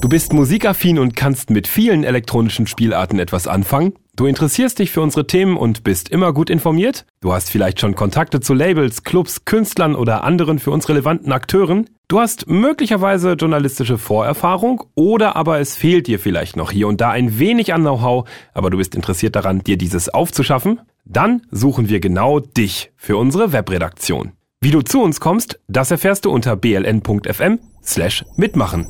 Du bist musikaffin und kannst mit vielen elektronischen Spielarten etwas anfangen? Du interessierst dich für unsere Themen und bist immer gut informiert? Du hast vielleicht schon Kontakte zu Labels, Clubs, Künstlern oder anderen für uns relevanten Akteuren? Du hast möglicherweise journalistische Vorerfahrung oder aber es fehlt dir vielleicht noch hier und da ein wenig an Know-how, aber du bist interessiert daran, dir dieses aufzuschaffen? Dann suchen wir genau dich für unsere Webredaktion. Wie du zu uns kommst, das erfährst du unter bln.fm slash mitmachen.